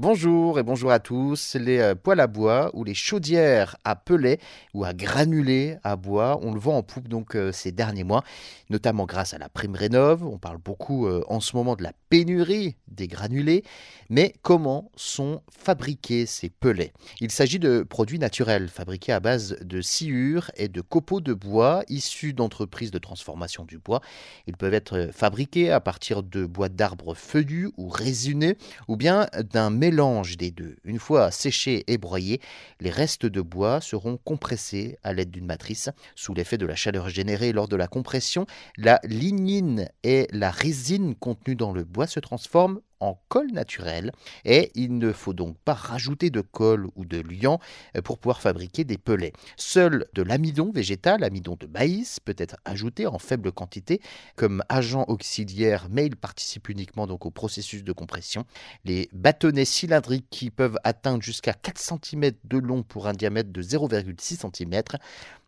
Bonjour et bonjour à tous. Les euh, poêles à bois ou les chaudières à pellet ou à granulés à bois, on le voit en poupe donc euh, ces derniers mois, notamment grâce à la prime rénov. On parle beaucoup euh, en ce moment de la pénurie des granulés, mais comment sont fabriqués ces pellets Il s'agit de produits naturels fabriqués à base de sciure et de copeaux de bois issus d'entreprises de transformation du bois. Ils peuvent être fabriqués à partir de bois d'arbres feuillus ou résineux ou bien d'un mélange des deux. Une fois séchés et broyés, les restes de bois seront compressés à l'aide d'une matrice. Sous l'effet de la chaleur générée lors de la compression, la lignine et la résine contenues dans le bois se transforment en colle naturel et il ne faut donc pas rajouter de colle ou de liant euh, pour pouvoir fabriquer des pellets. Seul de l'amidon végétal, amidon de maïs, peut être ajouté en faible quantité comme agent auxiliaire, mais il participe uniquement donc au processus de compression. Les bâtonnets cylindriques qui peuvent atteindre jusqu'à 4 cm de long pour un diamètre de 0,6 cm.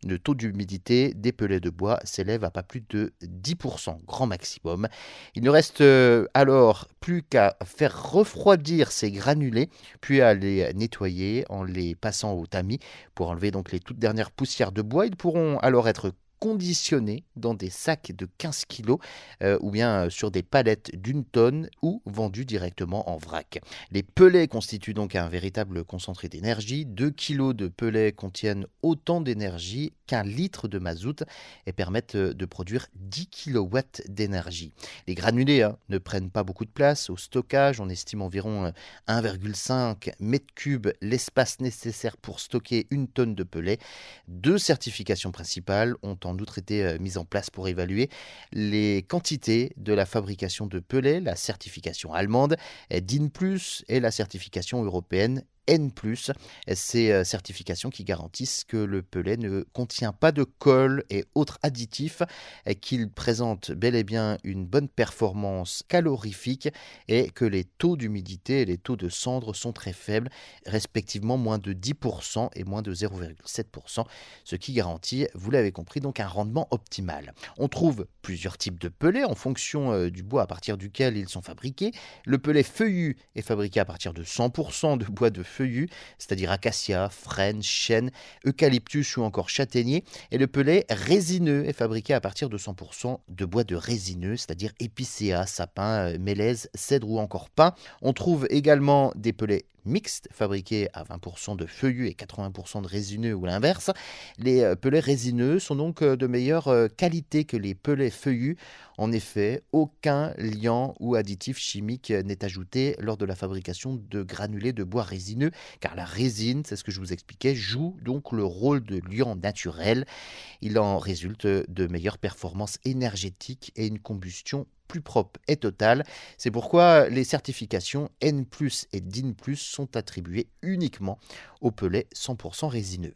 Le taux d'humidité des pellets de bois s'élève à pas plus de 10%, grand maximum. Il ne reste euh, alors plus qu'à faire refroidir ces granulés, puis à les nettoyer en les passant au tamis pour enlever donc les toutes dernières poussières de bois. Ils pourront alors être conditionnés dans des sacs de 15 kg euh, ou bien sur des palettes d'une tonne ou vendus directement en vrac. Les pellets constituent donc un véritable concentré d'énergie. 2 kg de pellets contiennent autant d'énergie litre de mazout et permettent euh, de produire 10 kW d'énergie. Les granulés hein, ne prennent pas beaucoup de place au stockage. On estime environ 1,5 m3 l'espace nécessaire pour stocker une tonne de pellets. Deux certifications principales ont en outre été euh, mise en place pour évaluer les quantités de la fabrication de pellets, la certification allemande DIN+, et la certification européenne N+, ces euh, certifications qui garantissent que le pellet ne contient pas de colle et autres additifs, qu'il présente bel et bien une bonne performance calorifique et que les taux d'humidité et les taux de cendre sont très faibles, respectivement moins de 10% et moins de 0,7%, ce qui garantit, vous l'avez compris, donc un rendement optimal. On trouve plusieurs types de pellets en fonction euh, du bois à partir duquel ils sont fabriqués. Le pellet feuillu est fabriqué à partir de 100% de bois de feuillu, c'est-à-dire acacia, frêne, chêne, eucalyptus ou encore châtaignier. Et le pellet résineux est fabriqué à partir de 100% de bois de résineux, c'est-à-dire épicéa, sapin, euh, mélèze, cèdre ou encore pin. On trouve également des pellets mixtes fabriqués à 20% de feuillus et 80% de résineux ou l'inverse. Les euh, pellets résineux sont donc euh, de meilleure euh, qualité que les pellets feuillus. En effet, aucun liant ou additif chimique n'est ajouté lors de la fabrication de granulés de bois résineux, car la résine, c'est ce que je vous expliquais, joue donc le rôle de liant naturel. Il en résulte de meilleures performances énergétiques et une combustion plus propre et totale. C'est pourquoi les certifications N+, et DIN+, sont attribuées uniquement aux pellets 100% résineux.